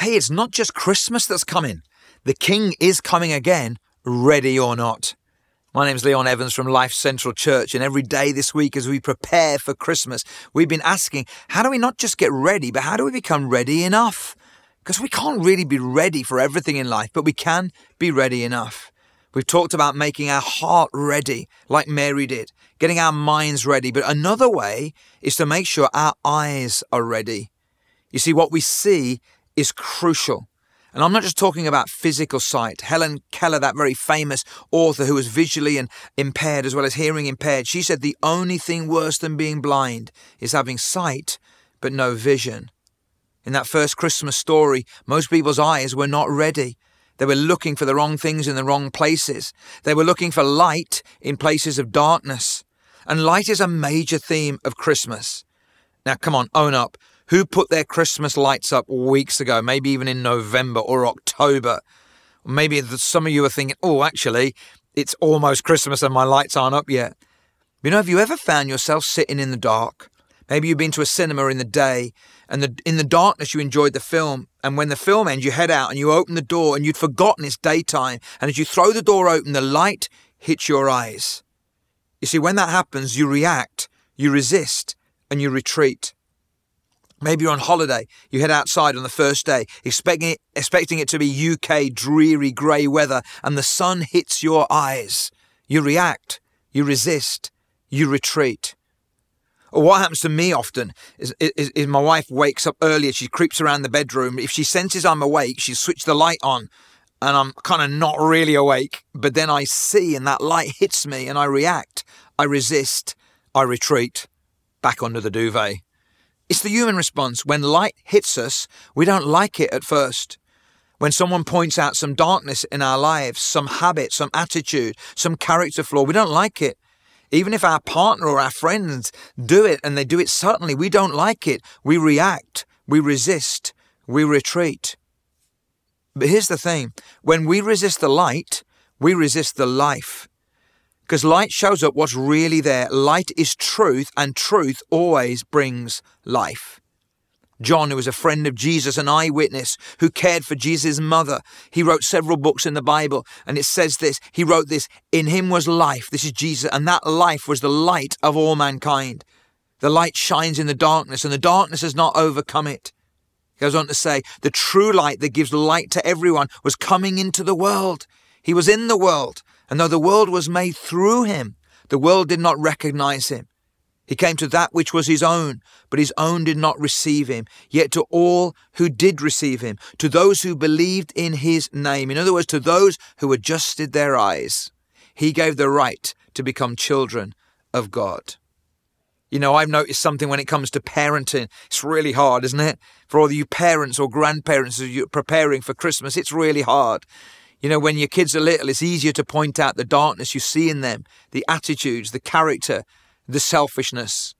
hey, it's not just Christmas that's coming. The King is coming again, ready or not. My name's Leon Evans from Life Central Church, and every day this week as we prepare for Christmas, we've been asking, how do we not just get ready, but how do we become ready enough? Because we can't really be ready for everything in life, but we can be ready enough. We've talked about making our heart ready, like Mary did, getting our minds ready, but another way is to make sure our eyes are ready. You see, what we see is crucial. And I'm not just talking about physical sight. Helen Keller, that very famous author who was visually and impaired as well as hearing impaired, she said the only thing worse than being blind is having sight but no vision. In that first Christmas story, most people's eyes were not ready. They were looking for the wrong things in the wrong places. They were looking for light in places of darkness. And light is a major theme of Christmas. Now, come on, own up. Who put their Christmas lights up weeks ago, maybe even in November or October? Maybe some of you are thinking, oh, actually, it's almost Christmas and my lights aren't up yet. You know, have you ever found yourself sitting in the dark? Maybe you've been to a cinema in the day and the, in the darkness you enjoyed the film. And when the film ends, you head out and you open the door and you'd forgotten it's daytime. And as you throw the door open, the light hits your eyes. You see, when that happens, you react, you resist, and you retreat. Maybe you're on holiday. You head outside on the first day, expecting it, expecting it to be UK dreary grey weather, and the sun hits your eyes. You react, you resist, you retreat. What happens to me often is, is, is my wife wakes up earlier. She creeps around the bedroom. If she senses I'm awake, she switches the light on, and I'm kind of not really awake. But then I see, and that light hits me, and I react. I resist. I retreat back under the duvet. It's the human response. When light hits us, we don't like it at first. When someone points out some darkness in our lives, some habit, some attitude, some character flaw, we don't like it. Even if our partner or our friends do it and they do it suddenly, we don't like it. We react, we resist, we retreat. But here's the thing when we resist the light, we resist the life. Because light shows up what's really there. Light is truth, and truth always brings life. John, who was a friend of Jesus, an eyewitness who cared for Jesus' mother, he wrote several books in the Bible, and it says this. He wrote this In him was life. This is Jesus, and that life was the light of all mankind. The light shines in the darkness, and the darkness has not overcome it. He goes on to say, The true light that gives light to everyone was coming into the world. He was in the world, and though the world was made through him, the world did not recognize him. He came to that which was his own, but his own did not receive him. Yet to all who did receive him, to those who believed in his name, in other words, to those who adjusted their eyes, he gave the right to become children of God. You know, I've noticed something when it comes to parenting. It's really hard, isn't it? For all you parents or grandparents are preparing for Christmas, it's really hard. You know, when your kids are little, it's easier to point out the darkness you see in them, the attitudes, the character, the selfishness.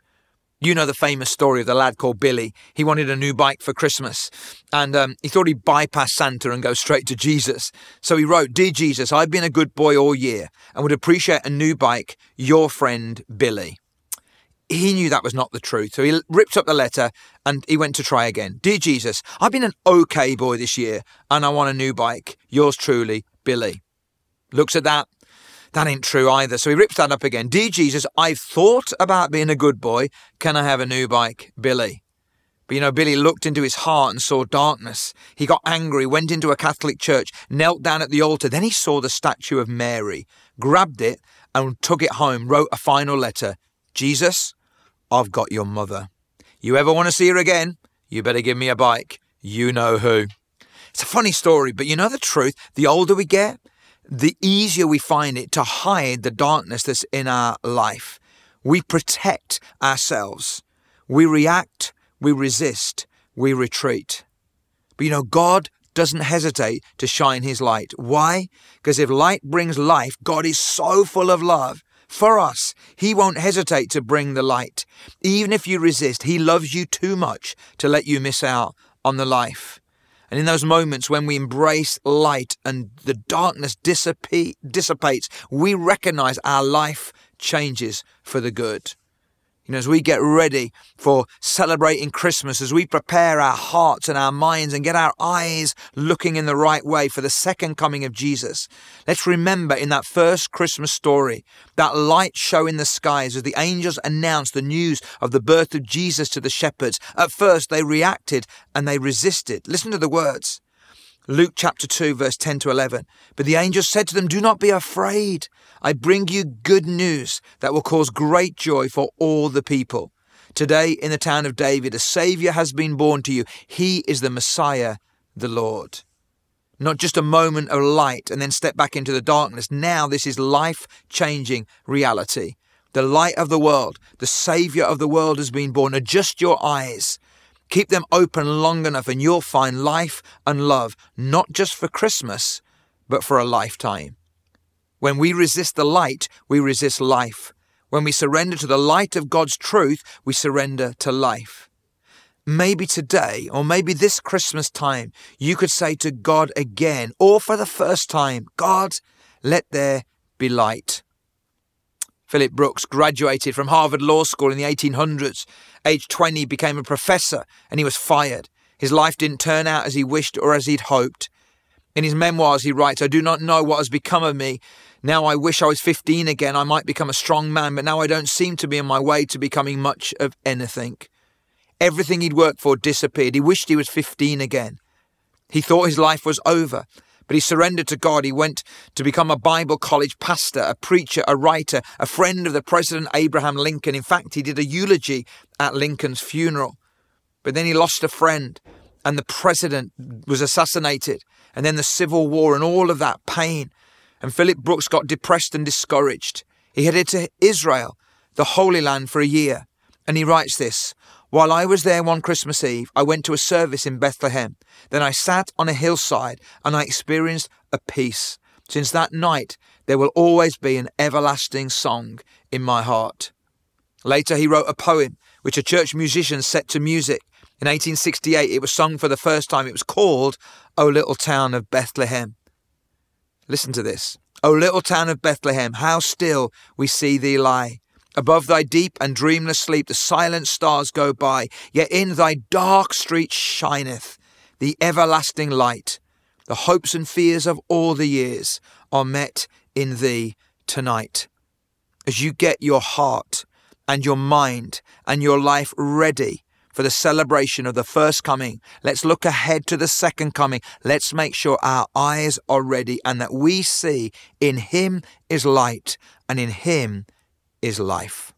You know the famous story of the lad called Billy. He wanted a new bike for Christmas and um, he thought he'd bypass Santa and go straight to Jesus. So he wrote, Dear Jesus, I've been a good boy all year and would appreciate a new bike, your friend Billy he knew that was not the truth. So he ripped up the letter and he went to try again. Dear Jesus, I've been an okay boy this year and I want a new bike. Yours truly, Billy. Looks at that. That ain't true either. So he rips that up again. Dear Jesus, I've thought about being a good boy. Can I have a new bike? Billy. But you know, Billy looked into his heart and saw darkness. He got angry, went into a Catholic church, knelt down at the altar. Then he saw the statue of Mary, grabbed it, and took it home, wrote a final letter Jesus, I've got your mother. You ever want to see her again? You better give me a bike. You know who. It's a funny story, but you know the truth? The older we get, the easier we find it to hide the darkness that's in our life. We protect ourselves. We react, we resist, we retreat. But you know, God doesn't hesitate to shine his light. Why? Because if light brings life, God is so full of love for us. He won't hesitate to bring the light. Even if you resist, He loves you too much to let you miss out on the life. And in those moments when we embrace light and the darkness dissipates, we recognize our life changes for the good. You know, as we get ready for celebrating Christmas, as we prepare our hearts and our minds and get our eyes looking in the right way for the second coming of Jesus, let's remember in that first Christmas story, that light show in the skies as the angels announced the news of the birth of Jesus to the shepherds. At first, they reacted and they resisted. Listen to the words. Luke chapter 2, verse 10 to 11. But the angel said to them, Do not be afraid. I bring you good news that will cause great joy for all the people. Today, in the town of David, a Saviour has been born to you. He is the Messiah, the Lord. Not just a moment of light and then step back into the darkness. Now, this is life changing reality. The light of the world, the Saviour of the world has been born. Adjust your eyes Keep them open long enough and you'll find life and love, not just for Christmas, but for a lifetime. When we resist the light, we resist life. When we surrender to the light of God's truth, we surrender to life. Maybe today, or maybe this Christmas time, you could say to God again, or for the first time, God, let there be light. Philip Brooks graduated from Harvard Law School in the 1800s. Age 20, became a professor and he was fired. His life didn't turn out as he wished or as he'd hoped. In his memoirs, he writes, I do not know what has become of me. Now I wish I was 15 again. I might become a strong man, but now I don't seem to be on my way to becoming much of anything. Everything he'd worked for disappeared. He wished he was 15 again. He thought his life was over. But he surrendered to God. He went to become a Bible college pastor, a preacher, a writer, a friend of the President Abraham Lincoln. In fact, he did a eulogy at Lincoln's funeral. But then he lost a friend, and the president was assassinated, and then the Civil War and all of that pain. And Philip Brooks got depressed and discouraged. He headed to Israel, the Holy Land, for a year. And he writes this while I was there one Christmas Eve, I went to a service in Bethlehem. Then I sat on a hillside and I experienced a peace. Since that night, there will always be an everlasting song in my heart. Later, he wrote a poem which a church musician set to music. In 1868, it was sung for the first time. It was called O Little Town of Bethlehem. Listen to this. O little town of Bethlehem, how still we see thee lie. Above thy deep and dreamless sleep the silent stars go by, yet in thy dark street shineth the everlasting light. The hopes and fears of all the years are met in thee tonight. As you get your heart and your mind and your life ready for the celebration of the first coming, let's look ahead to the second coming. Let's make sure our eyes are ready and that we see in Him is light and in Him is life.